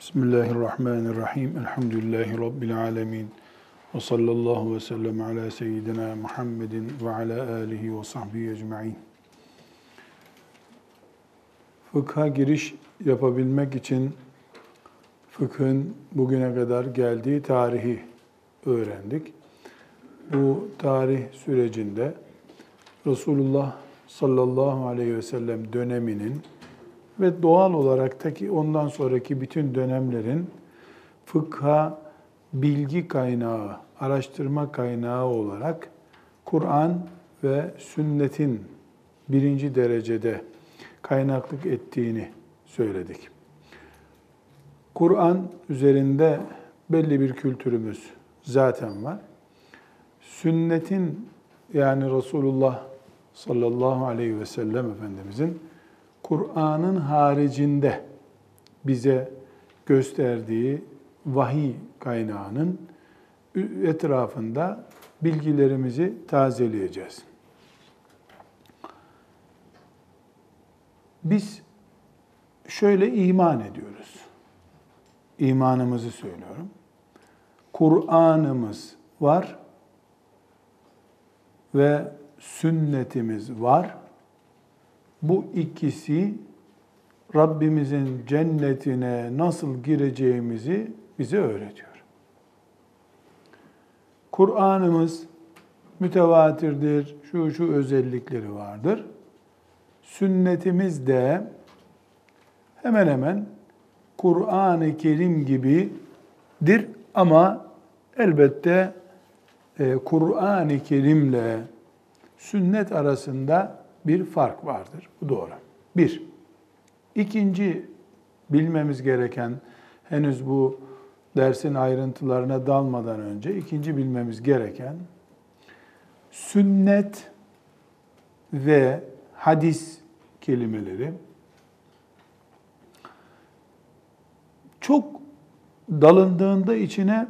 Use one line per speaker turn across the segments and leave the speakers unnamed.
Bismillahirrahmanirrahim. Elhamdülillahi Rabbil alemin. Ve sallallahu ve sellem ala seyyidina Muhammedin ve ala alihi ve sahbihi ecma'in. Fıkha giriş yapabilmek için fıkhın bugüne kadar geldiği tarihi öğrendik. Bu tarih sürecinde Resulullah sallallahu aleyhi ve sellem döneminin ve doğal olarak ta ki ondan sonraki bütün dönemlerin fıkha bilgi kaynağı, araştırma kaynağı olarak Kur'an ve sünnetin birinci derecede kaynaklık ettiğini söyledik. Kur'an üzerinde belli bir kültürümüz zaten var. Sünnetin yani Resulullah sallallahu aleyhi ve sellem Efendimizin Kur'an'ın haricinde bize gösterdiği vahiy kaynağının etrafında bilgilerimizi tazeleyeceğiz. Biz şöyle iman ediyoruz. İmanımızı söylüyorum. Kur'an'ımız var ve sünnetimiz var bu ikisi Rabbimizin cennetine nasıl gireceğimizi bize öğretiyor. Kur'an'ımız mütevatirdir, şu şu özellikleri vardır. Sünnetimiz de hemen hemen Kur'an-ı Kerim gibidir ama elbette e, Kur'an-ı Kerim'le sünnet arasında bir fark vardır. Bu doğru. Bir. İkinci bilmemiz gereken, henüz bu dersin ayrıntılarına dalmadan önce ikinci bilmemiz gereken sünnet ve hadis kelimeleri çok dalındığında içine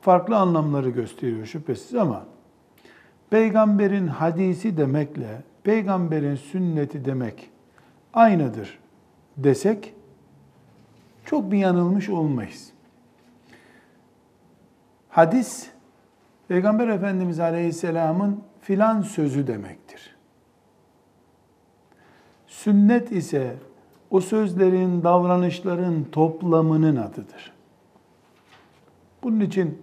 farklı anlamları gösteriyor şüphesiz ama peygamberin hadisi demekle peygamberin sünneti demek aynıdır desek çok bir yanılmış olmayız. Hadis Peygamber Efendimiz Aleyhisselam'ın filan sözü demektir. Sünnet ise o sözlerin, davranışların toplamının adıdır. Bunun için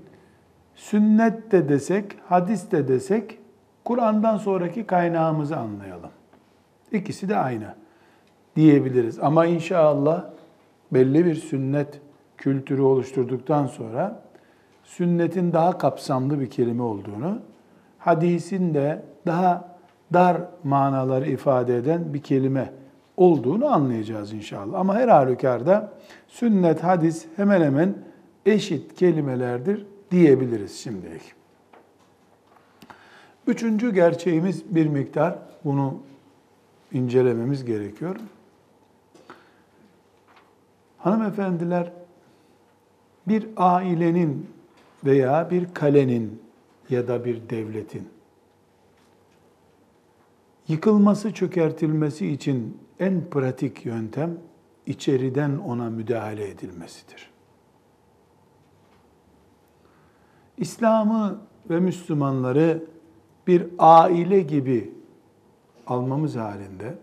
sünnet de desek, hadis de desek Kur'an'dan sonraki kaynağımızı anlayalım. İkisi de aynı diyebiliriz. Ama inşallah belli bir sünnet kültürü oluşturduktan sonra sünnetin daha kapsamlı bir kelime olduğunu, hadisin de daha dar manaları ifade eden bir kelime olduğunu anlayacağız inşallah. Ama her halükarda sünnet, hadis hemen hemen eşit kelimelerdir diyebiliriz şimdilik. Üçüncü gerçeğimiz bir miktar, bunu incelememiz gerekiyor. Hanımefendiler, bir ailenin veya bir kalenin ya da bir devletin yıkılması, çökertilmesi için en pratik yöntem içeriden ona müdahale edilmesidir. İslam'ı ve Müslümanları bir aile gibi almamız halinde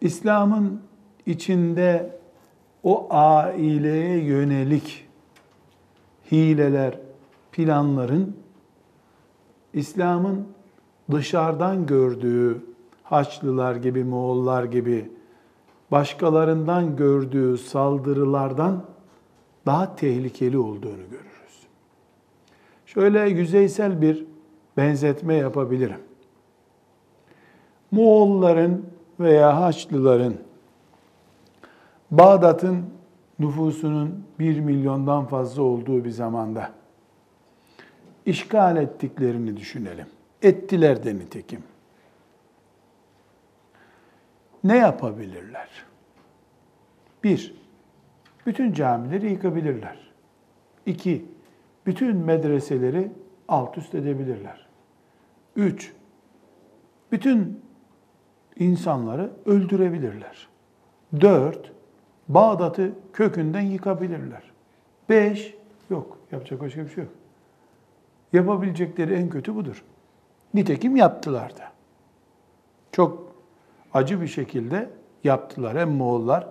İslam'ın içinde o aileye yönelik hileler, planların İslam'ın dışarıdan gördüğü Haçlılar gibi, Moğollar gibi başkalarından gördüğü saldırılardan daha tehlikeli olduğunu görür. Şöyle yüzeysel bir benzetme yapabilirim. Moğolların veya Haçlıların Bağdat'ın nüfusunun bir milyondan fazla olduğu bir zamanda işgal ettiklerini düşünelim. Ettiler de nitekim. Ne yapabilirler? Bir, bütün camileri yıkabilirler. İki, bütün medreseleri alt üst edebilirler. Üç, bütün insanları öldürebilirler. Dört, Bağdat'ı kökünden yıkabilirler. Beş, yok. Yapacak başka bir şey yok. Yapabilecekleri en kötü budur. Nitekim yaptılar da. Çok acı bir şekilde yaptılar. Hem Moğollar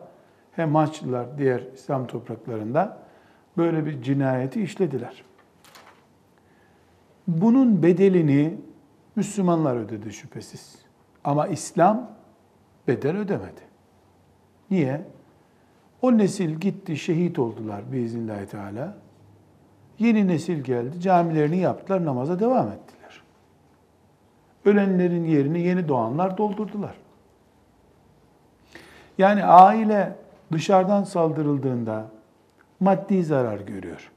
hem Haçlılar diğer İslam topraklarında böyle bir cinayeti işlediler. Bunun bedelini Müslümanlar ödedi şüphesiz. Ama İslam bedel ödemedi. Niye? O nesil gitti, şehit oldular biiznillahü teala. Yeni nesil geldi, camilerini yaptılar, namaza devam ettiler. Ölenlerin yerini yeni doğanlar doldurdular. Yani aile dışarıdan saldırıldığında maddi zarar görüyor.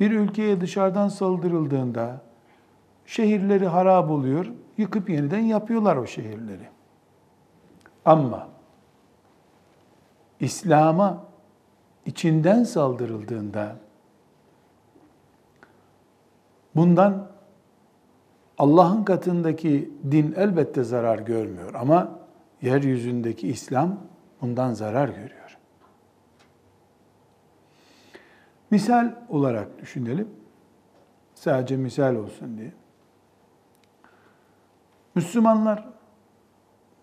Bir ülkeye dışarıdan saldırıldığında şehirleri harap oluyor, yıkıp yeniden yapıyorlar o şehirleri. Ama İslam'a içinden saldırıldığında bundan Allah'ın katındaki din elbette zarar görmüyor ama yeryüzündeki İslam bundan zarar görüyor. Misal olarak düşünelim. Sadece misal olsun diye. Müslümanlar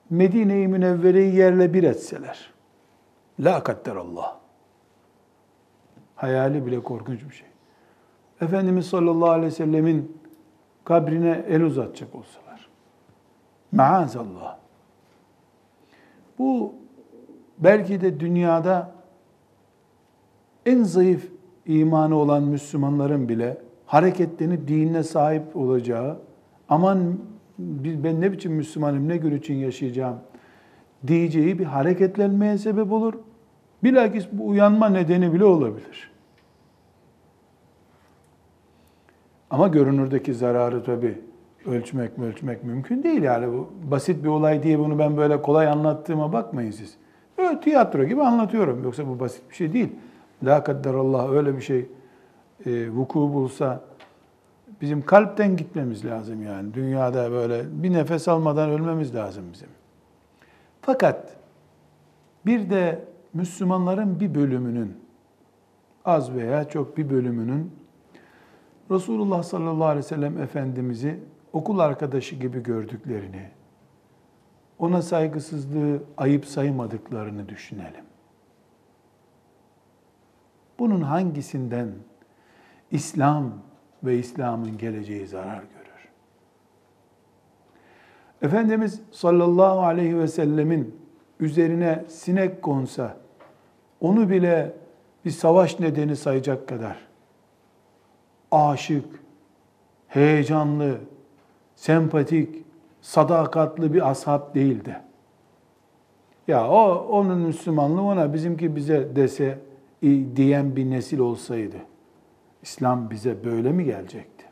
Medine-i Münevvere'yi yerle bir etseler, la Allah. Hayali bile korkunç bir şey. Efendimiz sallallahu aleyhi ve sellemin kabrine el uzatacak olsalar. Maazallah. Bu belki de dünyada en zayıf imanı olan Müslümanların bile hareketlenip dinine sahip olacağı, aman ben ne biçim Müslümanım, ne gün için yaşayacağım diyeceği bir hareketlenmeye sebep olur. Bilakis bu uyanma nedeni bile olabilir. Ama görünürdeki zararı tabi ölçmek ölçmek mümkün değil yani bu basit bir olay diye bunu ben böyle kolay anlattığıma bakmayın siz. Öyle tiyatro gibi anlatıyorum yoksa bu basit bir şey değil. La Allah öyle bir şey e, vuku bulsa bizim kalpten gitmemiz lazım yani. Dünyada böyle bir nefes almadan ölmemiz lazım bizim. Fakat bir de Müslümanların bir bölümünün az veya çok bir bölümünün Resulullah sallallahu aleyhi ve sellem Efendimiz'i okul arkadaşı gibi gördüklerini, ona saygısızlığı ayıp saymadıklarını düşünelim. Bunun hangisinden İslam ve İslam'ın geleceği zarar görür? Efendimiz sallallahu aleyhi ve sellemin üzerine sinek konsa, onu bile bir savaş nedeni sayacak kadar aşık, heyecanlı, sempatik, sadakatli bir ashab değildi. Ya o onun Müslümanlığı ona bizimki bize dese diyen bir nesil olsaydı İslam bize böyle mi gelecekti?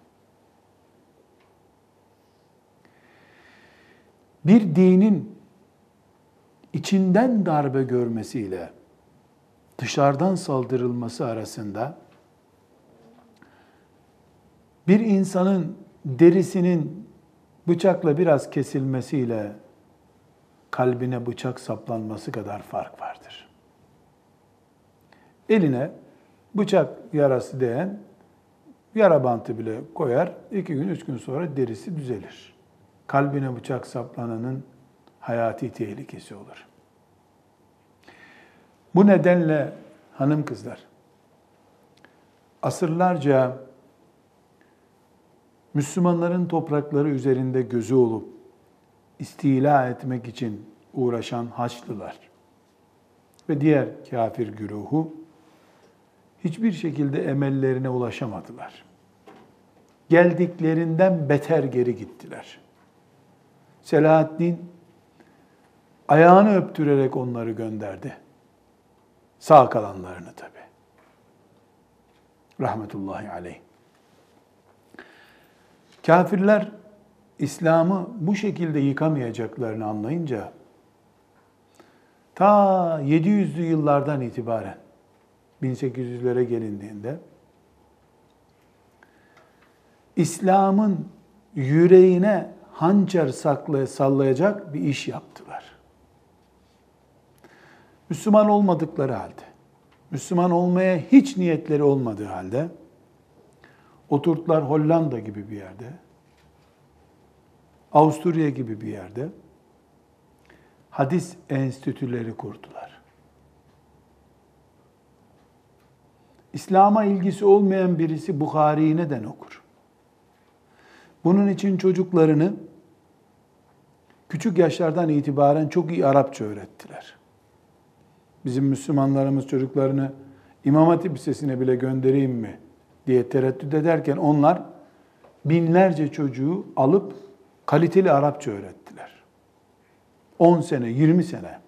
Bir dinin içinden darbe görmesiyle dışarıdan saldırılması arasında bir insanın derisinin bıçakla biraz kesilmesiyle kalbine bıçak saplanması kadar fark vardır. Eline bıçak yarası değen yara bantı bile koyar, iki gün, üç gün sonra derisi düzelir. Kalbine bıçak saplananın hayati tehlikesi olur. Bu nedenle hanım kızlar, asırlarca Müslümanların toprakları üzerinde gözü olup istila etmek için uğraşan Haçlılar ve diğer kafir güruhu hiçbir şekilde emellerine ulaşamadılar. Geldiklerinden beter geri gittiler. Selahaddin ayağını öptürerek onları gönderdi. Sağ kalanlarını tabi. Rahmetullahi aleyh. Kafirler İslam'ı bu şekilde yıkamayacaklarını anlayınca ta 700'lü yıllardan itibaren 1800'lere gelindiğinde İslam'ın yüreğine hançer saklı sallayacak bir iş yaptılar. Müslüman olmadıkları halde, Müslüman olmaya hiç niyetleri olmadığı halde oturttular Hollanda gibi bir yerde, Avusturya gibi bir yerde hadis enstitüleri kurdular. İslam'a ilgisi olmayan birisi Bukhari'yi neden okur? Bunun için çocuklarını küçük yaşlardan itibaren çok iyi Arapça öğrettiler. Bizim Müslümanlarımız çocuklarını İmam Hatip Lisesi'ne bile göndereyim mi diye tereddüt ederken onlar binlerce çocuğu alıp kaliteli Arapça öğrettiler. 10 sene, 20 sene.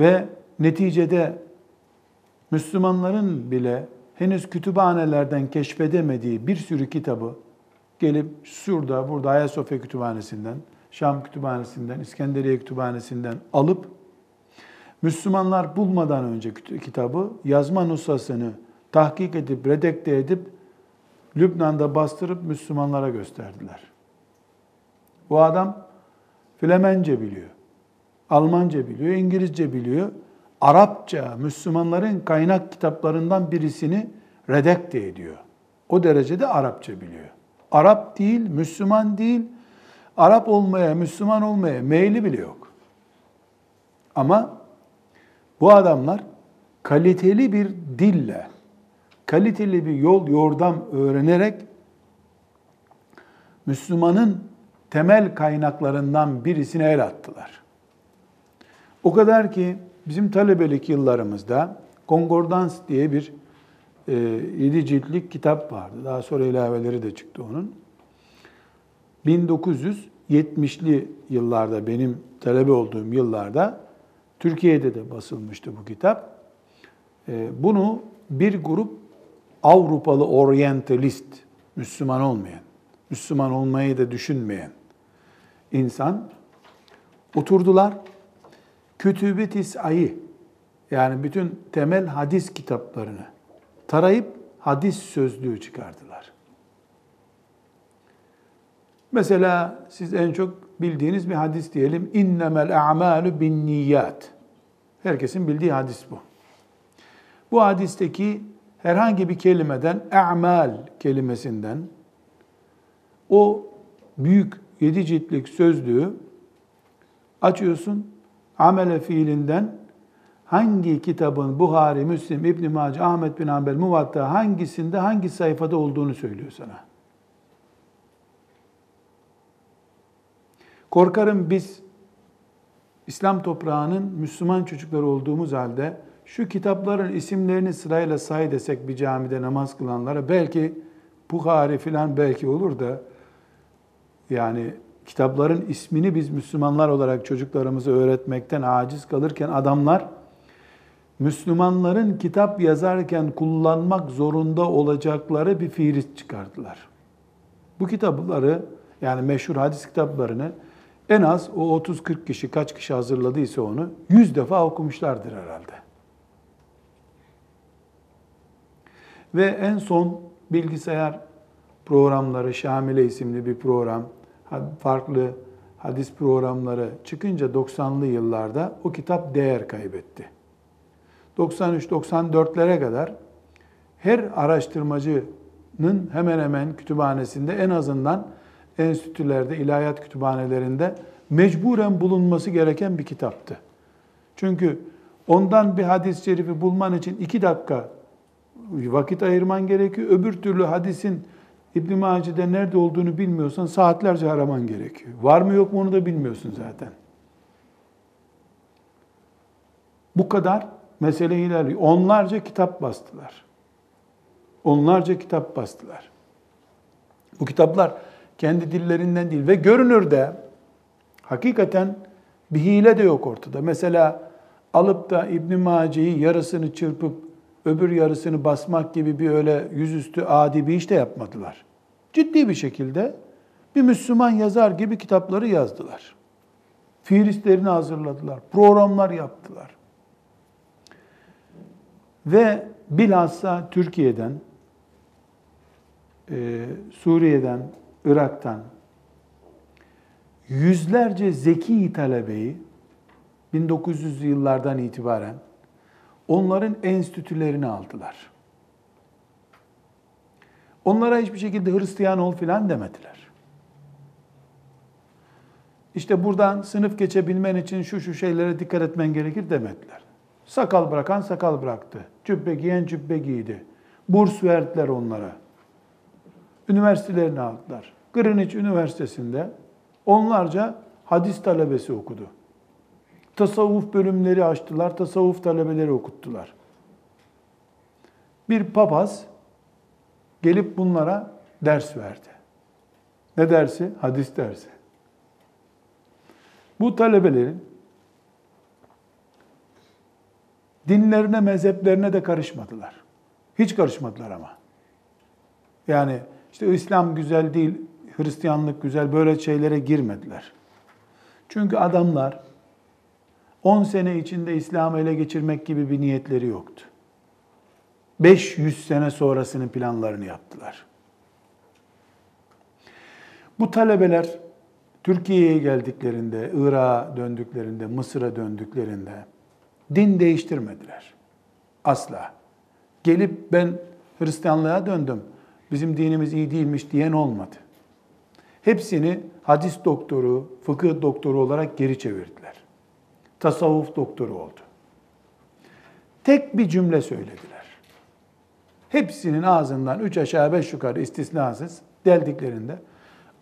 Ve neticede Müslümanların bile henüz kütüphanelerden keşfedemediği bir sürü kitabı gelip şurada, burada Ayasofya Kütüphanesi'nden, Şam Kütüphanesi'nden, İskenderiye Kütüphanesi'nden alıp Müslümanlar bulmadan önce kitabı yazma nusasını tahkik edip, redekte edip Lübnan'da bastırıp Müslümanlara gösterdiler. Bu adam Flemence biliyor, Almanca biliyor, İngilizce biliyor. Arapça Müslümanların kaynak kitaplarından birisini redekte ediyor. O derecede Arapça biliyor. Arap değil, Müslüman değil, Arap olmaya, Müslüman olmaya meyli bile yok. Ama bu adamlar kaliteli bir dille, kaliteli bir yol, yordam öğrenerek Müslümanın temel kaynaklarından birisine el attılar. O kadar ki bizim talebelik yıllarımızda Kongordans diye bir e, 7 ciltlik kitap vardı. Daha sonra ilaveleri de çıktı onun. 1970'li yıllarda benim talebe olduğum yıllarda Türkiye'de de basılmıştı bu kitap. E, bunu bir grup Avrupalı oryantalist, Müslüman olmayan, Müslüman olmayı da düşünmeyen insan oturdular. Kütüb-i Tis'ayı yani bütün temel hadis kitaplarını tarayıp hadis sözlüğü çıkardılar. Mesela siz en çok bildiğiniz bir hadis diyelim. İnnemel a'malu bin niyat. Herkesin bildiği hadis bu. Bu hadisteki herhangi bir kelimeden, a'mal kelimesinden o büyük yedi ciltlik sözlüğü açıyorsun. Amele fiilinden hangi kitabın Buhari, Müslim, İbn Mace, Ahmet bin Hanbel, Muvatta hangisinde hangi sayfada olduğunu söylüyor sana. Korkarım biz İslam toprağının Müslüman çocukları olduğumuz halde şu kitapların isimlerini sırayla say desek bir camide namaz kılanlara belki Bukhari filan belki olur da yani kitapların ismini biz Müslümanlar olarak çocuklarımıza öğretmekten aciz kalırken adamlar Müslümanların kitap yazarken kullanmak zorunda olacakları bir fiilis çıkardılar. Bu kitapları yani meşhur hadis kitaplarını en az o 30-40 kişi kaç kişi hazırladıysa onu 100 defa okumuşlardır herhalde. Ve en son bilgisayar programları Şamile isimli bir program, farklı hadis programları çıkınca 90'lı yıllarda o kitap değer kaybetti. 93-94'lere kadar her araştırmacının hemen hemen kütüphanesinde en azından enstitülerde, ilahiyat kütüphanelerinde mecburen bulunması gereken bir kitaptı. Çünkü ondan bir hadis-i şerifi bulman için iki dakika vakit ayırman gerekiyor. Öbür türlü hadisin İbn-i Mace'de nerede olduğunu bilmiyorsan saatlerce araman gerekiyor. Var mı yok mu onu da bilmiyorsun zaten. Bu kadar mesele ilerliyor. Onlarca kitap bastılar. Onlarca kitap bastılar. Bu kitaplar kendi dillerinden değil ve görünürde hakikaten bir hile de yok ortada. Mesela alıp da İbn Mace'yi yarısını çırpıp öbür yarısını basmak gibi bir öyle yüzüstü adi bir iş de yapmadılar. Ciddi bir şekilde bir Müslüman yazar gibi kitapları yazdılar. Fiilistlerini hazırladılar, programlar yaptılar. Ve bilhassa Türkiye'den, e, Suriye'den, Irak'tan yüzlerce zeki talebeyi 1900'lü yıllardan itibaren onların enstitülerini aldılar. Onlara hiçbir şekilde Hristiyan ol filan demediler. İşte buradan sınıf geçebilmen için şu şu şeylere dikkat etmen gerekir demediler. Sakal bırakan sakal bıraktı. Cübbe giyen cübbe giydi. Burs verdiler onlara. Üniversitelerini aldılar. Greenwich Üniversitesi'nde onlarca hadis talebesi okudu. Tasavvuf bölümleri açtılar, tasavvuf talebeleri okuttular. Bir papaz gelip bunlara ders verdi. Ne dersi? Hadis dersi. Bu talebelerin dinlerine, mezheplerine de karışmadılar. Hiç karışmadılar ama. Yani işte İslam güzel değil, Hristiyanlık güzel böyle şeylere girmediler. Çünkü adamlar 10 sene içinde İslam'ı ele geçirmek gibi bir niyetleri yoktu. 500 sene sonrasının planlarını yaptılar. Bu talebeler Türkiye'ye geldiklerinde, Irak'a döndüklerinde, Mısır'a döndüklerinde din değiştirmediler. Asla. Gelip ben Hristiyanlığa döndüm, bizim dinimiz iyi değilmiş diyen olmadı. Hepsini hadis doktoru, fıkıh doktoru olarak geri çevirdiler. Tasavvuf doktoru oldu. Tek bir cümle söylediler. Hepsinin ağzından üç aşağı beş yukarı istisnasız deldiklerinde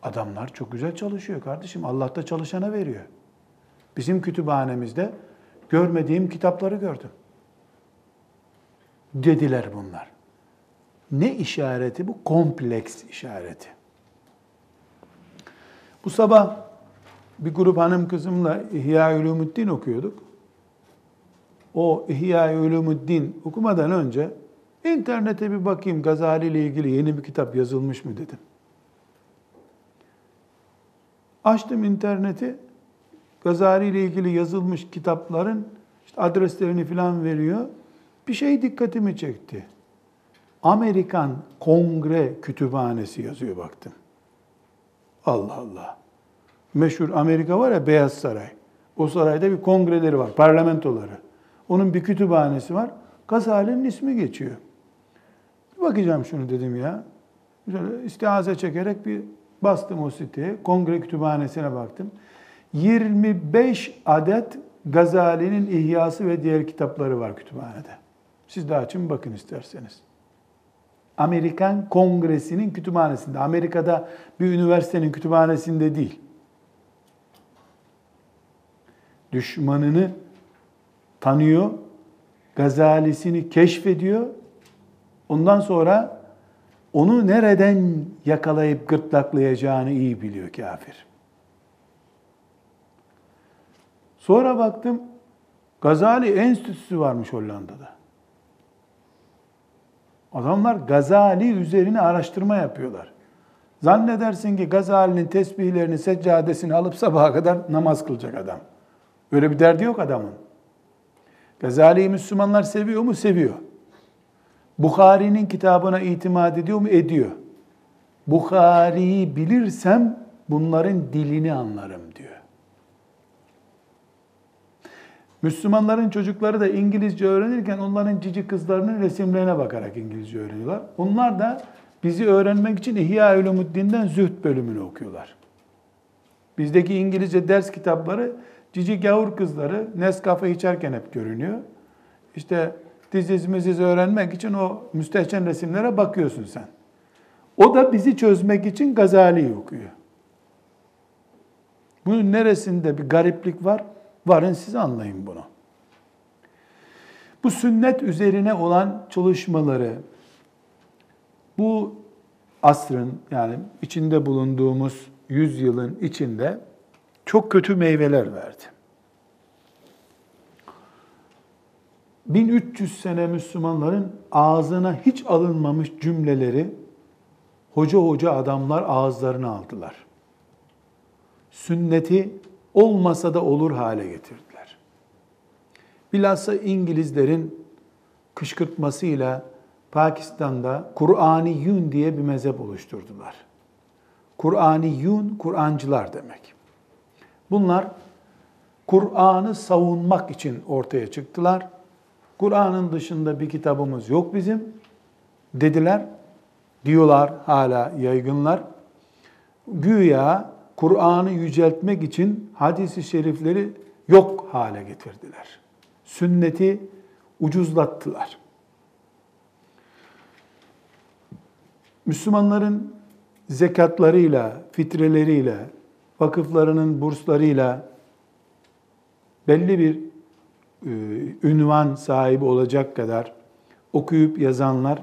adamlar çok güzel çalışıyor kardeşim. Allah da çalışana veriyor. Bizim kütüphanemizde görmediğim kitapları gördüm. Dediler bunlar. Ne işareti bu? Kompleks işareti. Bu sabah bir grup hanım kızımla İhya Ulumuddin okuyorduk. O İhya Ulumuddin okumadan önce internete bir bakayım Gazali ile ilgili yeni bir kitap yazılmış mı dedim. Açtım interneti. Gazali ile ilgili yazılmış kitapların işte adreslerini falan veriyor. Bir şey dikkatimi çekti. Amerikan Kongre Kütüphanesi yazıyor baktım. Allah Allah. Meşhur Amerika var ya Beyaz Saray. O sarayda bir kongreleri var, parlamentoları. Onun bir kütüphanesi var. Gazali'nin ismi geçiyor. Bakacağım şunu dedim ya. Şöyle istihaze çekerek bir bastım o siteye. Kongre kütüphanesine baktım. 25 adet Gazali'nin İhyası ve diğer kitapları var kütüphanede. Siz de açın bakın isterseniz. Amerikan Kongresi'nin kütüphanesinde. Amerika'da bir üniversitenin kütüphanesinde değil. Düşmanını tanıyor, Gazalisini keşfediyor. Ondan sonra onu nereden yakalayıp gırtlaklayacağını iyi biliyor kafir. Sonra baktım Gazali Enstitüsü varmış Hollanda'da. Adamlar Gazali üzerine araştırma yapıyorlar. Zannedersin ki Gazali'nin tesbihlerini, seccadesini alıp sabaha kadar namaz kılacak adam. Öyle bir derdi yok adamın. Gazali'yi Müslümanlar seviyor mu? Seviyor. Bukhari'nin kitabına itimat ediyor mu? Ediyor. Bukhari'yi bilirsem bunların dilini anlarım diyor. Müslümanların çocukları da İngilizce öğrenirken onların cici kızlarının resimlerine bakarak İngilizce öğreniyorlar. Onlar da bizi öğrenmek için İhya Ulumuddin'den Zühd bölümünü okuyorlar. Bizdeki İngilizce ders kitapları cici gavur kızları Nescafe içerken hep görünüyor. İşte diziz miziz öğrenmek için o müstehcen resimlere bakıyorsun sen. O da bizi çözmek için Gazali'yi okuyor. Bunun neresinde bir gariplik var? Varın siz anlayın bunu. Bu sünnet üzerine olan çalışmaları bu asrın yani içinde bulunduğumuz yüzyılın içinde çok kötü meyveler verdi. 1300 sene Müslümanların ağzına hiç alınmamış cümleleri hoca hoca adamlar ağızlarına aldılar. Sünneti olmasa da olur hale getirdiler. Bilhassa İngilizlerin kışkırtmasıyla Pakistan'da Kur'aniyun diye bir mezhep oluşturdular. Kur'aniyun, Kur'ancılar demek. Bunlar Kur'an'ı savunmak için ortaya çıktılar. Kur'an'ın dışında bir kitabımız yok bizim dediler. Diyorlar hala yaygınlar. Güya Kur'an'ı yüceltmek için hadisi şerifleri yok hale getirdiler. Sünneti ucuzlattılar. Müslümanların zekatlarıyla, fitreleriyle, vakıflarının burslarıyla belli bir e, ünvan sahibi olacak kadar okuyup yazanlar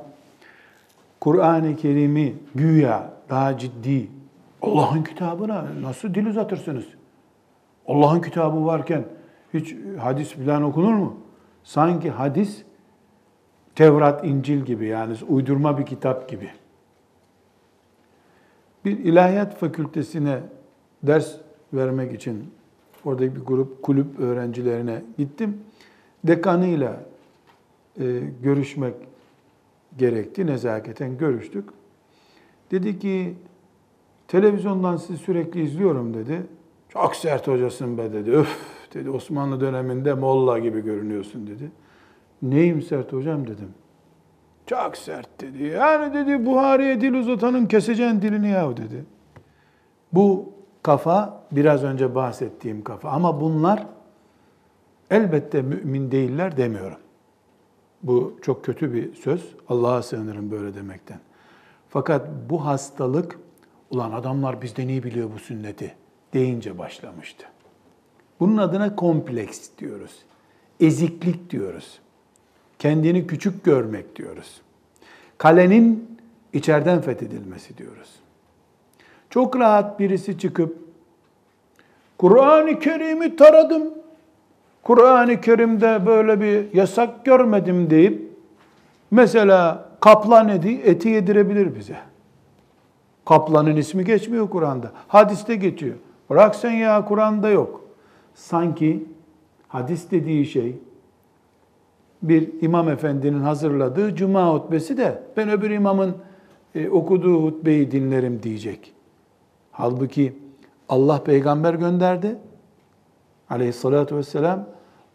Kur'an-ı Kerim'i güya daha ciddi Allah'ın kitabına nasıl dil uzatırsınız? Allah'ın kitabı varken hiç hadis bilen okunur mu? Sanki hadis Tevrat, İncil gibi yani uydurma bir kitap gibi. Bir ilahiyat fakültesine ders vermek için oradaki bir grup kulüp öğrencilerine gittim. Dekanıyla e, görüşmek gerekti. Nezaketen görüştük. Dedi ki televizyondan sizi sürekli izliyorum dedi. Çok sert hocasın be dedi. Öf dedi Osmanlı döneminde molla gibi görünüyorsun dedi. Neyim sert hocam dedim. Çok sert dedi. Yani dedi Buhari'ye dil uzatanın keseceğin dilini yahu dedi. Bu kafa biraz önce bahsettiğim kafa. Ama bunlar elbette mümin değiller demiyorum. Bu çok kötü bir söz. Allah'a sığınırım böyle demekten. Fakat bu hastalık, ulan adamlar bizden iyi biliyor bu sünneti deyince başlamıştı. Bunun adına kompleks diyoruz. Eziklik diyoruz. Kendini küçük görmek diyoruz. Kalenin içeriden fethedilmesi diyoruz. Çok rahat birisi çıkıp Kur'an-ı Kerim'i taradım. Kur'an-ı Kerim'de böyle bir yasak görmedim deyip mesela kaplan eti, eti yedirebilir bize. Kaplanın ismi geçmiyor Kur'an'da. Hadiste geçiyor. Bırak sen ya Kur'an'da yok. Sanki hadis dediği şey bir imam efendinin hazırladığı cuma hutbesi de ben öbür imamın e, okuduğu hutbeyi dinlerim diyecek. Halbuki Allah peygamber gönderdi. Aleyhissalatu vesselam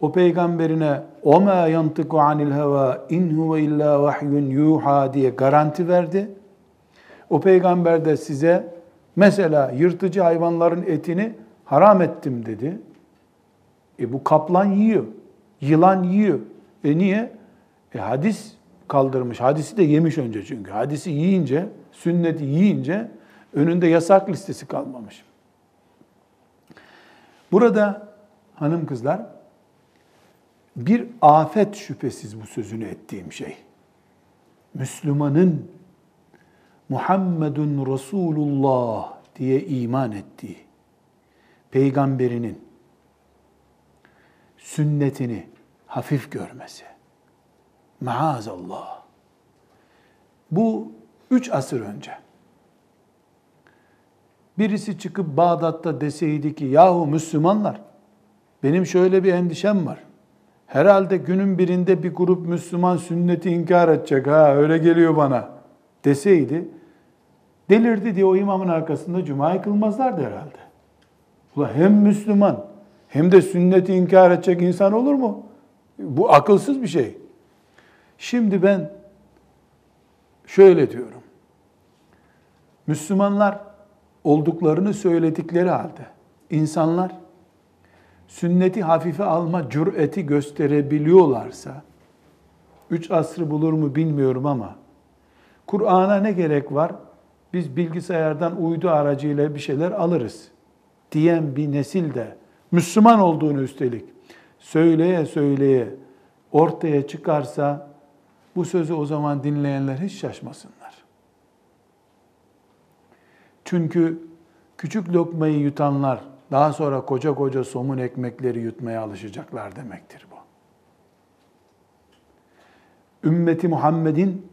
o peygamberine o ma yantiku anil heva in huve illa vahyun yuha diye garanti verdi. O peygamber de size mesela yırtıcı hayvanların etini haram ettim dedi. E bu kaplan yiyor, yılan yiyor. E niye? E hadis kaldırmış. Hadisi de yemiş önce çünkü. Hadisi yiyince, sünneti yiyince önünde yasak listesi kalmamış. Burada hanım kızlar bir afet şüphesiz bu sözünü ettiğim şey. Müslümanın Muhammedun Resulullah diye iman ettiği, peygamberinin sünnetini hafif görmesi. Maazallah. Bu üç asır önce. Birisi çıkıp Bağdat'ta deseydi ki yahu Müslümanlar benim şöyle bir endişem var. Herhalde günün birinde bir grup Müslüman sünneti inkar edecek ha öyle geliyor bana deseydi delirdi diye o imamın arkasında cuma kılmazlardı herhalde. Ula hem Müslüman hem de sünneti inkar edecek insan olur mu? Bu akılsız bir şey. Şimdi ben şöyle diyorum. Müslümanlar olduklarını söyledikleri halde insanlar sünneti hafife alma cüreti gösterebiliyorlarsa üç asrı bulur mu bilmiyorum ama Kur'an'a ne gerek var? Biz bilgisayardan uydu aracıyla bir şeyler alırız diyen bir nesil de Müslüman olduğunu üstelik söyleye söyleye ortaya çıkarsa bu sözü o zaman dinleyenler hiç şaşmasınlar. Çünkü küçük lokmayı yutanlar daha sonra koca koca somun ekmekleri yutmaya alışacaklar demektir bu. Ümmeti Muhammed'in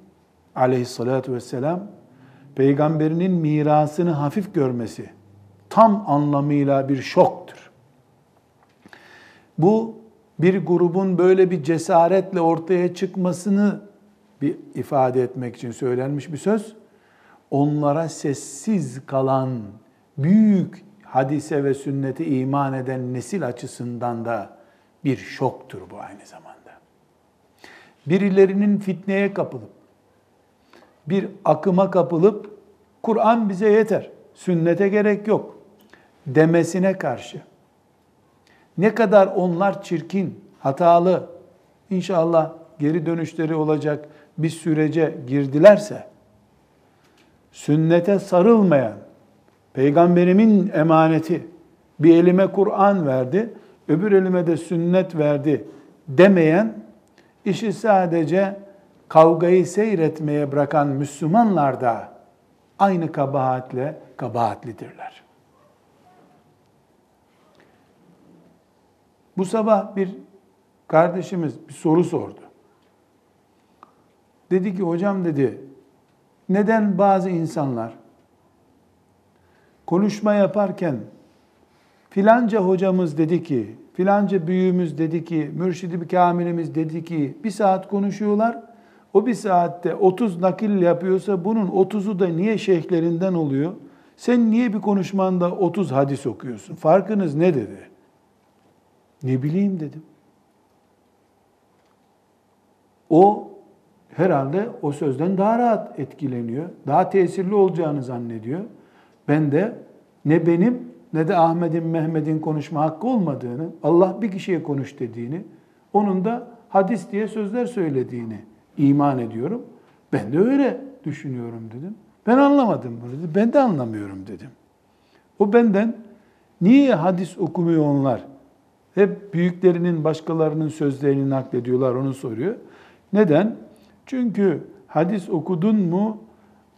aleyhissalatu vesselam peygamberinin mirasını hafif görmesi tam anlamıyla bir şoktur. Bu bir grubun böyle bir cesaretle ortaya çıkmasını bir ifade etmek için söylenmiş bir söz. Onlara sessiz kalan büyük hadise ve sünnete iman eden nesil açısından da bir şoktur bu aynı zamanda. Birilerinin fitneye kapılıp, bir akıma kapılıp, Kur'an bize yeter, sünnete gerek yok demesine karşı, ne kadar onlar çirkin, hatalı, inşallah geri dönüşleri olacak bir sürece girdilerse, sünnete sarılmayan, peygamberimin emaneti, bir elime Kur'an verdi, öbür elime de sünnet verdi demeyen, işi sadece kavgayı seyretmeye bırakan Müslümanlar da aynı kabahatle kabahatlidirler. Bu sabah bir kardeşimiz bir soru sordu. Dedi ki hocam dedi neden bazı insanlar konuşma yaparken filanca hocamız dedi ki, filanca büyüğümüz dedi ki, mürşidi bir kamilimiz dedi ki bir saat konuşuyorlar. O bir saatte 30 nakil yapıyorsa bunun 30'u da niye şeyhlerinden oluyor? Sen niye bir konuşmanda 30 hadis okuyorsun? Farkınız ne dedi? Ne bileyim dedim. O herhalde o sözden daha rahat etkileniyor. Daha tesirli olacağını zannediyor. Ben de ne benim ne de Ahmet'in, Mehmet'in konuşma hakkı olmadığını, Allah bir kişiye konuş dediğini, onun da hadis diye sözler söylediğini iman ediyorum. Ben de öyle düşünüyorum dedim. Ben anlamadım bunu dedi. Ben de anlamıyorum dedim. O benden niye hadis okumuyor onlar? Hep büyüklerinin başkalarının sözlerini naklediyorlar onu soruyor. Neden? Çünkü hadis okudun mu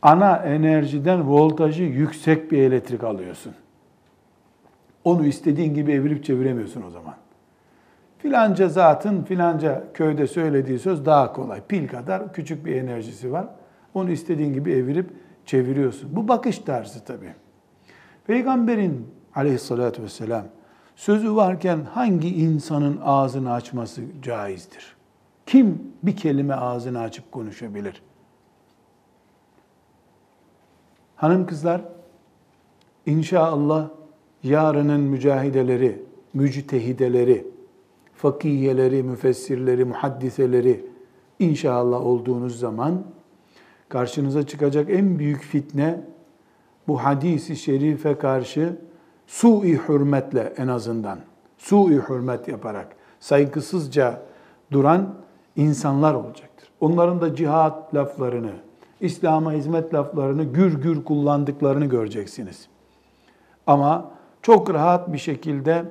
ana enerjiden voltajı yüksek bir elektrik alıyorsun. Onu istediğin gibi evirip çeviremiyorsun o zaman. Filanca zatın filanca köyde söylediği söz daha kolay. Pil kadar küçük bir enerjisi var. Onu istediğin gibi evirip çeviriyorsun. Bu bakış tarzı tabii. Peygamberin aleyhissalatü vesselam sözü varken hangi insanın ağzını açması caizdir? Kim bir kelime ağzını açıp konuşabilir? Hanım kızlar, inşallah yarının mücahideleri, müctehideleri, fakiyeleri, müfessirleri, muhaddiseleri inşallah olduğunuz zaman karşınıza çıkacak en büyük fitne bu hadisi şerife karşı sui hürmetle en azından sui hürmet yaparak saygısızca duran insanlar olacaktır. Onların da cihat laflarını, İslam'a hizmet laflarını gür gür kullandıklarını göreceksiniz. Ama çok rahat bir şekilde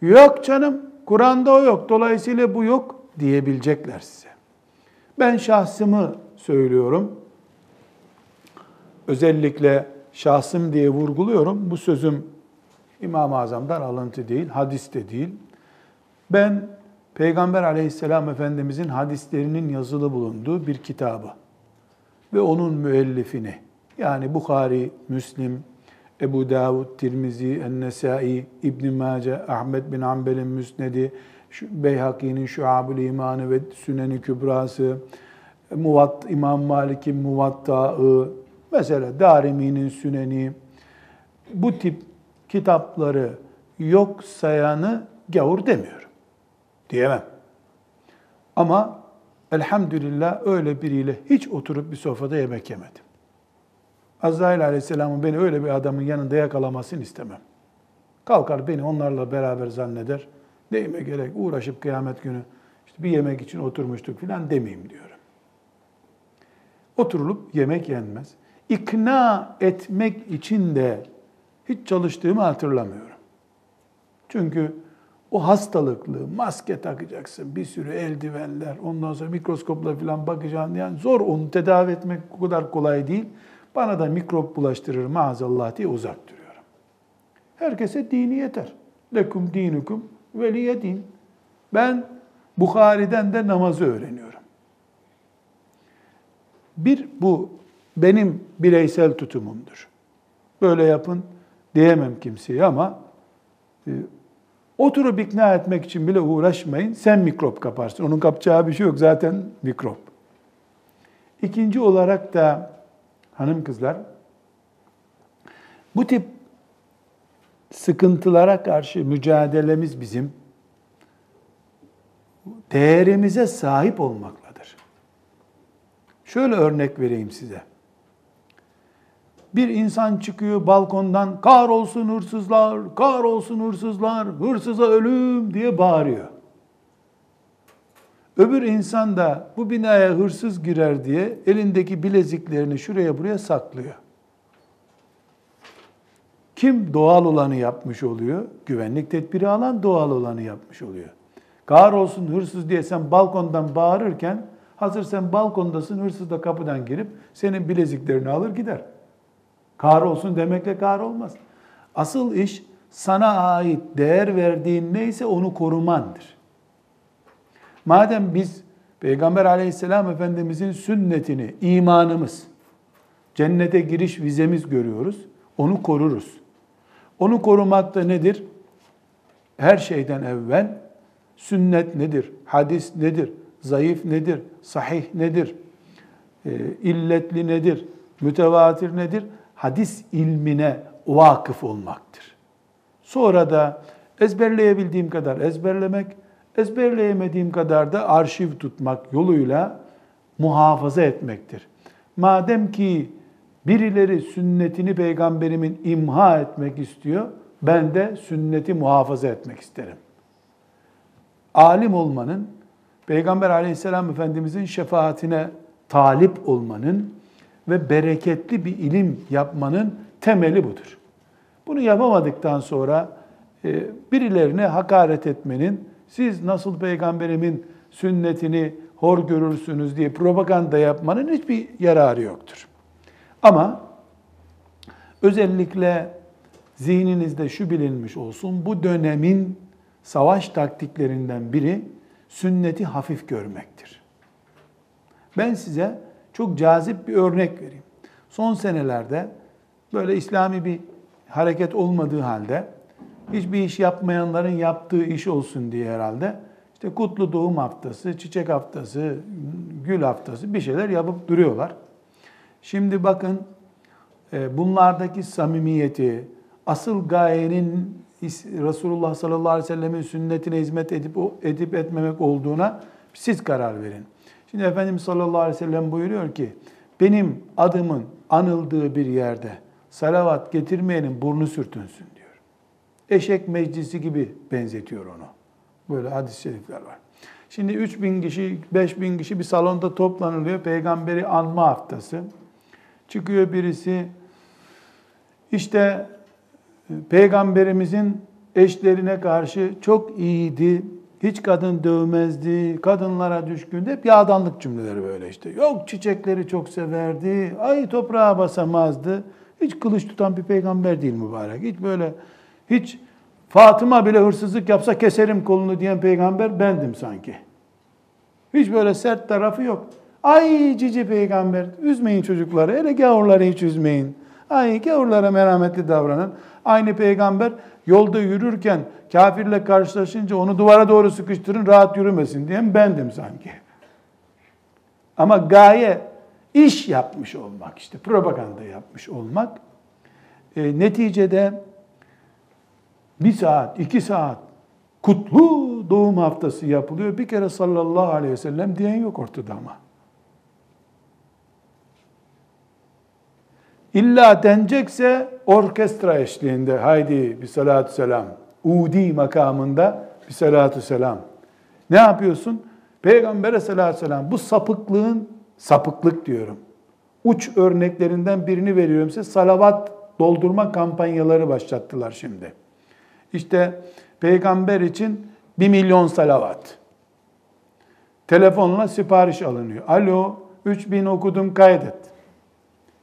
yok canım Kur'an'da o yok dolayısıyla bu yok diyebilecekler size. Ben şahsımı söylüyorum. Özellikle şahsım diye vurguluyorum. Bu sözüm İmam-ı Azam'dan alıntı değil, hadis de değil. Ben Peygamber aleyhisselam Efendimizin hadislerinin yazılı bulunduğu bir kitabı ve onun müellifini yani Bukhari, Müslim, Ebu Davud, Tirmizi, En-Nesai, İbn Mace, Ahmet bin Hanbel'in Müsnedi, Beyhaki'nin Şuab-ül İmanı ve Sünen-i Kübrası, Muvat, İmam Malik'in Muvatta'ı, mesela Darimi'nin Süneni, bu tip kitapları yok sayanı gavur demiyorum. Diyemem. Ama elhamdülillah öyle biriyle hiç oturup bir sofrada yemek yemedim. Azrail aleyhisselamın beni öyle bir adamın yanında yakalamasını istemem. Kalkar beni onlarla beraber zanneder. Neyime gerek uğraşıp kıyamet günü işte bir yemek için oturmuştuk filan demeyeyim diyorum. Oturulup yemek yenmez. İkna etmek için de hiç çalıştığımı hatırlamıyorum. Çünkü o hastalıklı, maske takacaksın, bir sürü eldivenler, ondan sonra mikroskopla falan bakacaksın. Yani zor onu tedavi etmek o kadar kolay değil. Bana da mikrop bulaştırır maazallah diye uzak duruyorum. Herkese dini yeter. Lekum dinukum veliye din. Ben Bukhari'den de namazı öğreniyorum. Bir, bu benim bireysel tutumumdur. Böyle yapın diyemem kimseye ama e, oturup ikna etmek için bile uğraşmayın. Sen mikrop kaparsın. Onun kapacağı bir şey yok zaten mikrop. İkinci olarak da hanım kızlar bu tip sıkıntılara karşı mücadelemiz bizim değerimize sahip olmakladır. Şöyle örnek vereyim size. Bir insan çıkıyor balkondan kar olsun hırsızlar, kar olsun hırsızlar, hırsıza ölüm diye bağırıyor. Öbür insan da bu binaya hırsız girer diye elindeki bileziklerini şuraya buraya saklıyor. Kim doğal olanı yapmış oluyor? Güvenlik tedbiri alan doğal olanı yapmış oluyor. Kar olsun hırsız diye sen balkondan bağırırken hazır sen balkondasın hırsız da kapıdan girip senin bileziklerini alır gider. Kar olsun demekle kar olmaz. Asıl iş sana ait değer verdiğin neyse onu korumandır. Madem biz Peygamber aleyhisselam efendimizin sünnetini, imanımız, cennete giriş vizemiz görüyoruz, onu koruruz. Onu korumak da nedir? Her şeyden evvel sünnet nedir? Hadis nedir? Zayıf nedir? Sahih nedir? E, illetli nedir? Mütevatir nedir? Hadis ilmine vakıf olmaktır. Sonra da ezberleyebildiğim kadar ezberlemek, ezberleyemediğim kadar da arşiv tutmak yoluyla muhafaza etmektir. Madem ki birileri sünnetini peygamberimin imha etmek istiyor, ben de sünneti muhafaza etmek isterim. Alim olmanın, Peygamber aleyhisselam efendimizin şefaatine talip olmanın ve bereketli bir ilim yapmanın temeli budur. Bunu yapamadıktan sonra e, birilerine hakaret etmenin, siz nasıl peygamberimin sünnetini hor görürsünüz diye propaganda yapmanın hiçbir yararı yoktur. Ama özellikle zihninizde şu bilinmiş olsun, bu dönemin savaş taktiklerinden biri sünneti hafif görmektir. Ben size çok cazip bir örnek vereyim. Son senelerde böyle İslami bir hareket olmadığı halde hiçbir iş yapmayanların yaptığı iş olsun diye herhalde işte kutlu doğum haftası, çiçek haftası, gül haftası bir şeyler yapıp duruyorlar. Şimdi bakın e, bunlardaki samimiyeti, asıl gayenin Resulullah sallallahu aleyhi ve sellemin sünnetine hizmet edip edip etmemek olduğuna siz karar verin. Şimdi Efendimiz sallallahu aleyhi ve sellem buyuruyor ki benim adımın anıldığı bir yerde salavat getirmeyenin burnu sürtünsün diyor. Eşek meclisi gibi benzetiyor onu. Böyle hadis-i şerifler var. Şimdi 3 bin kişi, 5 bin kişi bir salonda toplanılıyor. Peygamberi anma haftası. Çıkıyor birisi, işte e, peygamberimizin eşlerine karşı çok iyiydi, hiç kadın dövmezdi, kadınlara düşkündü. Hep yağdanlık cümleleri böyle işte. Yok çiçekleri çok severdi, ay toprağa basamazdı. Hiç kılıç tutan bir peygamber değil mübarek. Hiç böyle, hiç Fatıma bile hırsızlık yapsa keserim kolunu diyen peygamber bendim sanki. Hiç böyle sert tarafı yok. Ay cici peygamber, üzmeyin çocukları, hele gavurları hiç üzmeyin. Ay gavurlara merhametli davranın. Aynı peygamber yolda yürürken kafirle karşılaşınca onu duvara doğru sıkıştırın rahat yürümesin diyen bendim sanki. Ama gaye iş yapmış olmak işte propaganda yapmış olmak. E, neticede bir saat, iki saat kutlu doğum haftası yapılıyor. Bir kere sallallahu aleyhi ve sellem diyen yok ortada ama. İlla denecekse orkestra eşliğinde haydi bir salatü selam. Udi makamında bir salatü selam. Ne yapıyorsun? Peygamber'e salatü selam. Bu sapıklığın, sapıklık diyorum. Uç örneklerinden birini veriyorum size. Salavat doldurma kampanyaları başlattılar şimdi. İşte peygamber için bir milyon salavat. Telefonla sipariş alınıyor. Alo, 3000 okudum kaydet.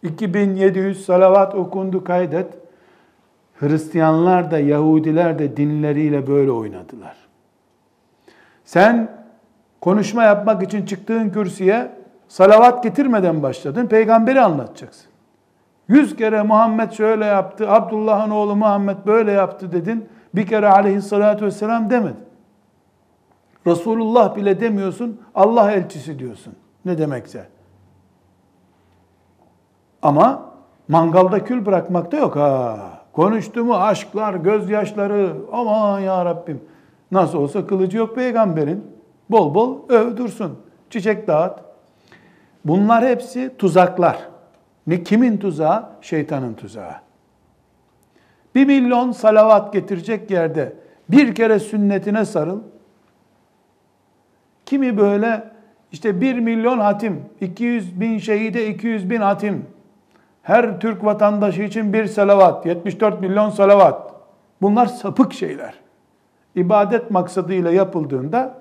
2700 salavat okundu kaydet. Hristiyanlar da Yahudiler de dinleriyle böyle oynadılar. Sen konuşma yapmak için çıktığın kürsüye salavat getirmeden başladın. Peygamberi anlatacaksın. Yüz kere Muhammed şöyle yaptı, Abdullah'ın oğlu Muhammed böyle yaptı dedin. Bir kere aleyhissalatü vesselam demedin. Resulullah bile demiyorsun, Allah elçisi diyorsun. Ne demekse. Ama mangalda kül bırakmak da yok ha. Konuştu mu aşklar, gözyaşları, aman ya Rabbim. Nasıl olsa kılıcı yok peygamberin. Bol bol öv dursun. Çiçek dağıt. Bunlar hepsi tuzaklar. Ne kimin tuzağı? Şeytanın tuzağı. Bir milyon salavat getirecek yerde bir kere sünnetine sarıl. Kimi böyle işte bir milyon hatim, 200 bin şehide 200 bin hatim, her Türk vatandaşı için bir salavat, 74 milyon salavat. Bunlar sapık şeyler. İbadet maksadıyla yapıldığında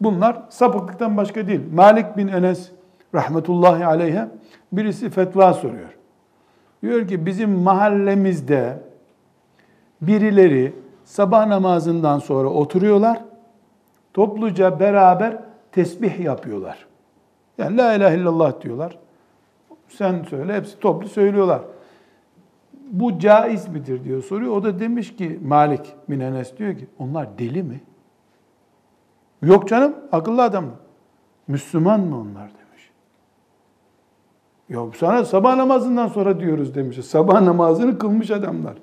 bunlar sapıklıktan başka değil. Malik bin Enes rahmetullahi aleyhe birisi fetva soruyor. Diyor ki bizim mahallemizde birileri sabah namazından sonra oturuyorlar. Topluca beraber tesbih yapıyorlar. Yani la ilahe illallah diyorlar. Sen söyle hepsi toplu söylüyorlar. Bu caiz midir diyor soruyor. O da demiş ki Malik bin Enes diyor ki onlar deli mi? Yok canım akıllı adam. Müslüman mı onlar demiş. Yok sana sabah namazından sonra diyoruz demiş. Sabah namazını kılmış adamlar.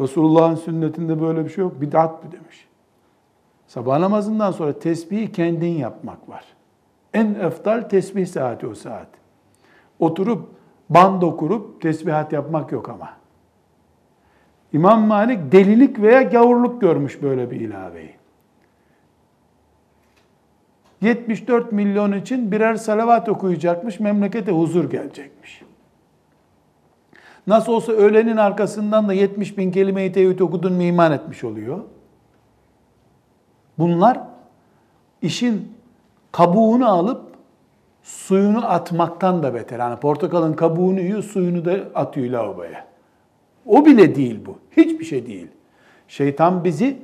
Resulullah'ın sünnetinde böyle bir şey yok. Bid'at mı demiş. Sabah namazından sonra tesbihi kendin yapmak var. En eftal tesbih saati o saat. Oturup bando kurup tesbihat yapmak yok ama. İmam Malik delilik veya gavurluk görmüş böyle bir ilaveyi. 74 milyon için birer salavat okuyacakmış, memlekete huzur gelecekmiş. Nasıl olsa öğlenin arkasından da 70 bin kelime-i tevhid okudun mu iman etmiş oluyor. Bunlar işin kabuğunu alıp suyunu atmaktan da beter. Yani portakalın kabuğunu yiyor, suyunu da atıyor lavaboya. O bile değil bu. Hiçbir şey değil. Şeytan bizi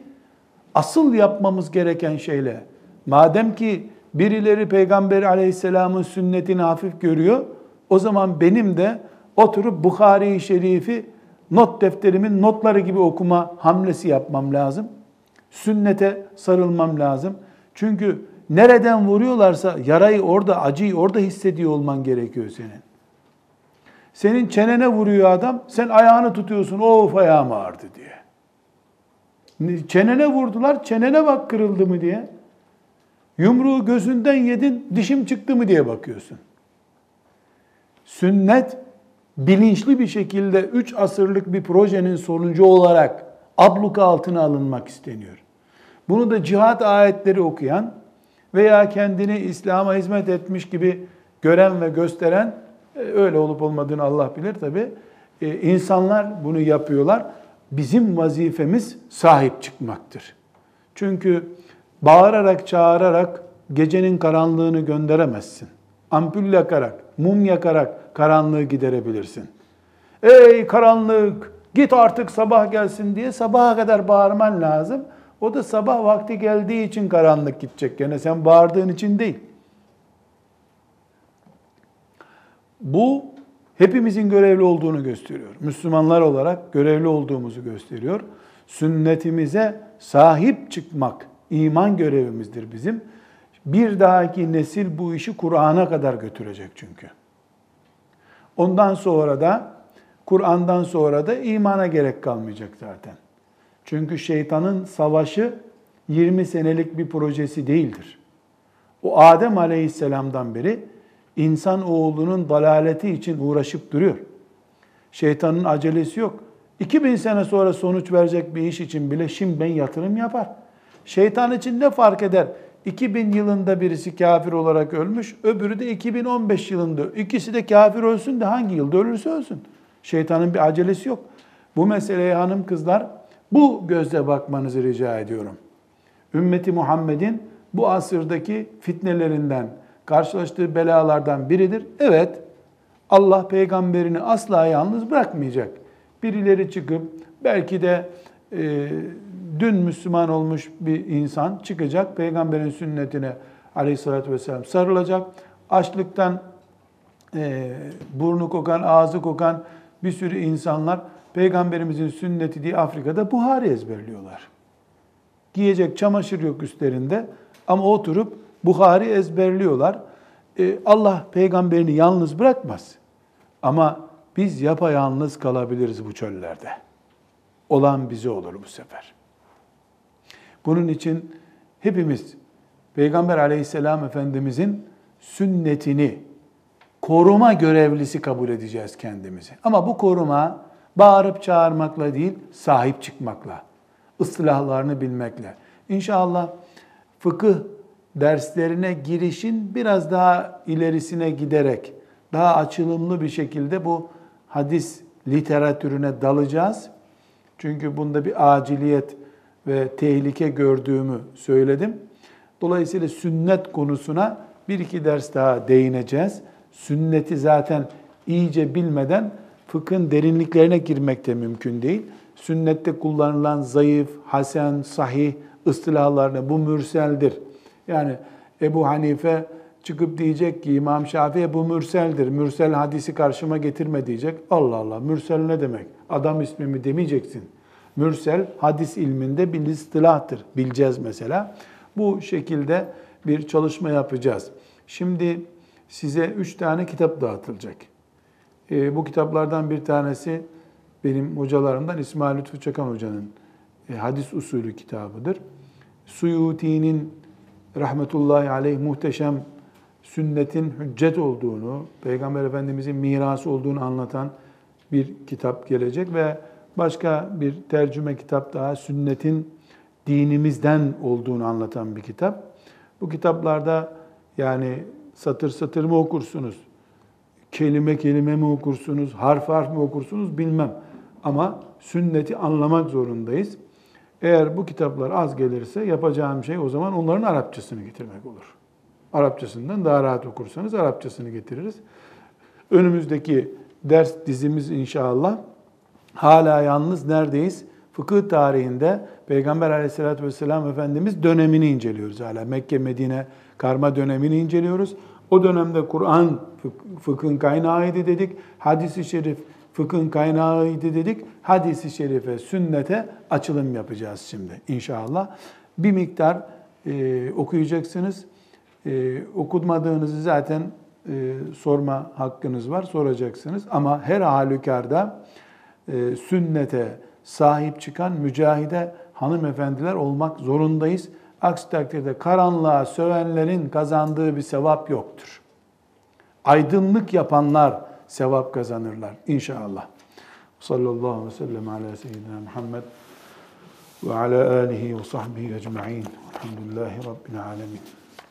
asıl yapmamız gereken şeyle, madem ki birileri Peygamber aleyhisselamın sünnetini hafif görüyor, o zaman benim de oturup Bukhari-i Şerif'i not defterimin notları gibi okuma hamlesi yapmam lazım. Sünnete sarılmam lazım. Çünkü nereden vuruyorlarsa yarayı orada, acıyı orada hissediyor olman gerekiyor senin. Senin çenene vuruyor adam, sen ayağını tutuyorsun, of ayağım ağrıdı diye. Çenene vurdular, çenene bak kırıldı mı diye. Yumruğu gözünden yedin, dişim çıktı mı diye bakıyorsun. Sünnet bilinçli bir şekilde 3 asırlık bir projenin sonucu olarak abluka altına alınmak isteniyor. Bunu da cihat ayetleri okuyan veya kendini İslam'a hizmet etmiş gibi gören ve gösteren e, öyle olup olmadığını Allah bilir tabi. E, insanlar bunu yapıyorlar. Bizim vazifemiz sahip çıkmaktır. Çünkü bağırarak, çağırarak gecenin karanlığını gönderemezsin. Ampul yakarak, mum yakarak karanlığı giderebilirsin. Ey karanlık, git artık sabah gelsin diye sabaha kadar bağırman lazım. O da sabah vakti geldiği için karanlık gidecek. Gene sen bağırdığın için değil. Bu hepimizin görevli olduğunu gösteriyor. Müslümanlar olarak görevli olduğumuzu gösteriyor. Sünnetimize sahip çıkmak iman görevimizdir bizim. Bir dahaki nesil bu işi Kur'an'a kadar götürecek çünkü. Ondan sonra da Kur'an'dan sonra da imana gerek kalmayacak zaten. Çünkü şeytanın savaşı 20 senelik bir projesi değildir. O Adem Aleyhisselam'dan beri insan oğlunun dalaleti için uğraşıp duruyor. Şeytanın acelesi yok. 2000 sene sonra sonuç verecek bir iş için bile şimdiden yatırım yapar. Şeytan için ne fark eder? 2000 yılında birisi kafir olarak ölmüş, öbürü de 2015 yılında. İkisi de kafir ölsün de hangi yılda ölürse ölsün. Şeytanın bir acelesi yok. Bu meseleye hanım kızlar bu gözle bakmanızı rica ediyorum. Ümmeti Muhammed'in bu asırdaki fitnelerinden, karşılaştığı belalardan biridir. Evet, Allah peygamberini asla yalnız bırakmayacak. Birileri çıkıp belki de e, dün Müslüman olmuş bir insan çıkacak, peygamberin sünnetine aleyhissalatü vesselam sarılacak. Açlıktan e, burnu kokan, ağzı kokan bir sürü insanlar peygamberimizin sünneti diye Afrika'da Buhari ezberliyorlar. Giyecek çamaşır yok üstlerinde ama oturup Buhari ezberliyorlar. E, Allah peygamberini yalnız bırakmaz. Ama biz yapayalnız kalabiliriz bu çöllerde. olan bize olur bu sefer. Bunun için hepimiz Peygamber aleyhisselam Efendimizin sünnetini koruma görevlisi kabul edeceğiz kendimizi. Ama bu koruma bağırıp çağırmakla değil, sahip çıkmakla, ıslahlarını bilmekle. İnşallah fıkıh derslerine girişin biraz daha ilerisine giderek, daha açılımlı bir şekilde bu hadis literatürüne dalacağız. Çünkü bunda bir aciliyet ve tehlike gördüğümü söyledim. Dolayısıyla sünnet konusuna bir iki ders daha değineceğiz. Sünneti zaten iyice bilmeden fıkhın derinliklerine girmek de mümkün değil. Sünnette kullanılan zayıf, hasen, sahih ıstılahlarına bu mürseldir. Yani Ebu Hanife çıkıp diyecek ki İmam Şafii bu mürseldir. Mürsel hadisi karşıma getirme diyecek. Allah Allah mürsel ne demek? Adam ismimi demeyeceksin. Mürsel hadis ilminde bir istilahtır. Bileceğiz mesela. Bu şekilde bir çalışma yapacağız. Şimdi size üç tane kitap dağıtılacak. E, bu kitaplardan bir tanesi benim hocalarımdan İsmail Lütfü Çakan Hoca'nın e, hadis usulü kitabıdır. Suyuti'nin rahmetullahi aleyh muhteşem sünnetin hüccet olduğunu, Peygamber Efendimizin mirası olduğunu anlatan bir kitap gelecek ve başka bir tercüme kitap daha sünnetin dinimizden olduğunu anlatan bir kitap. Bu kitaplarda yani satır satır mı okursunuz, kelime kelime mi okursunuz, harf harf mi okursunuz bilmem. Ama sünneti anlamak zorundayız. Eğer bu kitaplar az gelirse yapacağım şey o zaman onların Arapçasını getirmek olur. Arapçasından daha rahat okursanız Arapçasını getiririz. Önümüzdeki ders dizimiz inşallah hala yalnız neredeyiz? Fıkıh tarihinde Peygamber aleyhissalatü vesselam Efendimiz dönemini inceliyoruz hala. Mekke, Medine karma dönemini inceliyoruz. O dönemde Kur'an fıkhın kaynağıydı dedik. Hadis-i şerif fıkhın kaynağıydı dedik. Hadis-i şerife, sünnete açılım yapacağız şimdi inşallah. Bir miktar e, okuyacaksınız. E, okutmadığınızı zaten e, sorma hakkınız var, soracaksınız. Ama her halükarda e, sünnete sahip çıkan mücahide hanımefendiler olmak zorundayız. Aksi takdirde karanlığa sövenlerin kazandığı bir sevap yoktur. Aydınlık yapanlar sevap kazanırlar inşallah. Sallallahu aleyhi ve sellem ala seyyidina Muhammed ve ala alihi ve sahbihi ecma'in. Elhamdülillahi Rabbil alemin.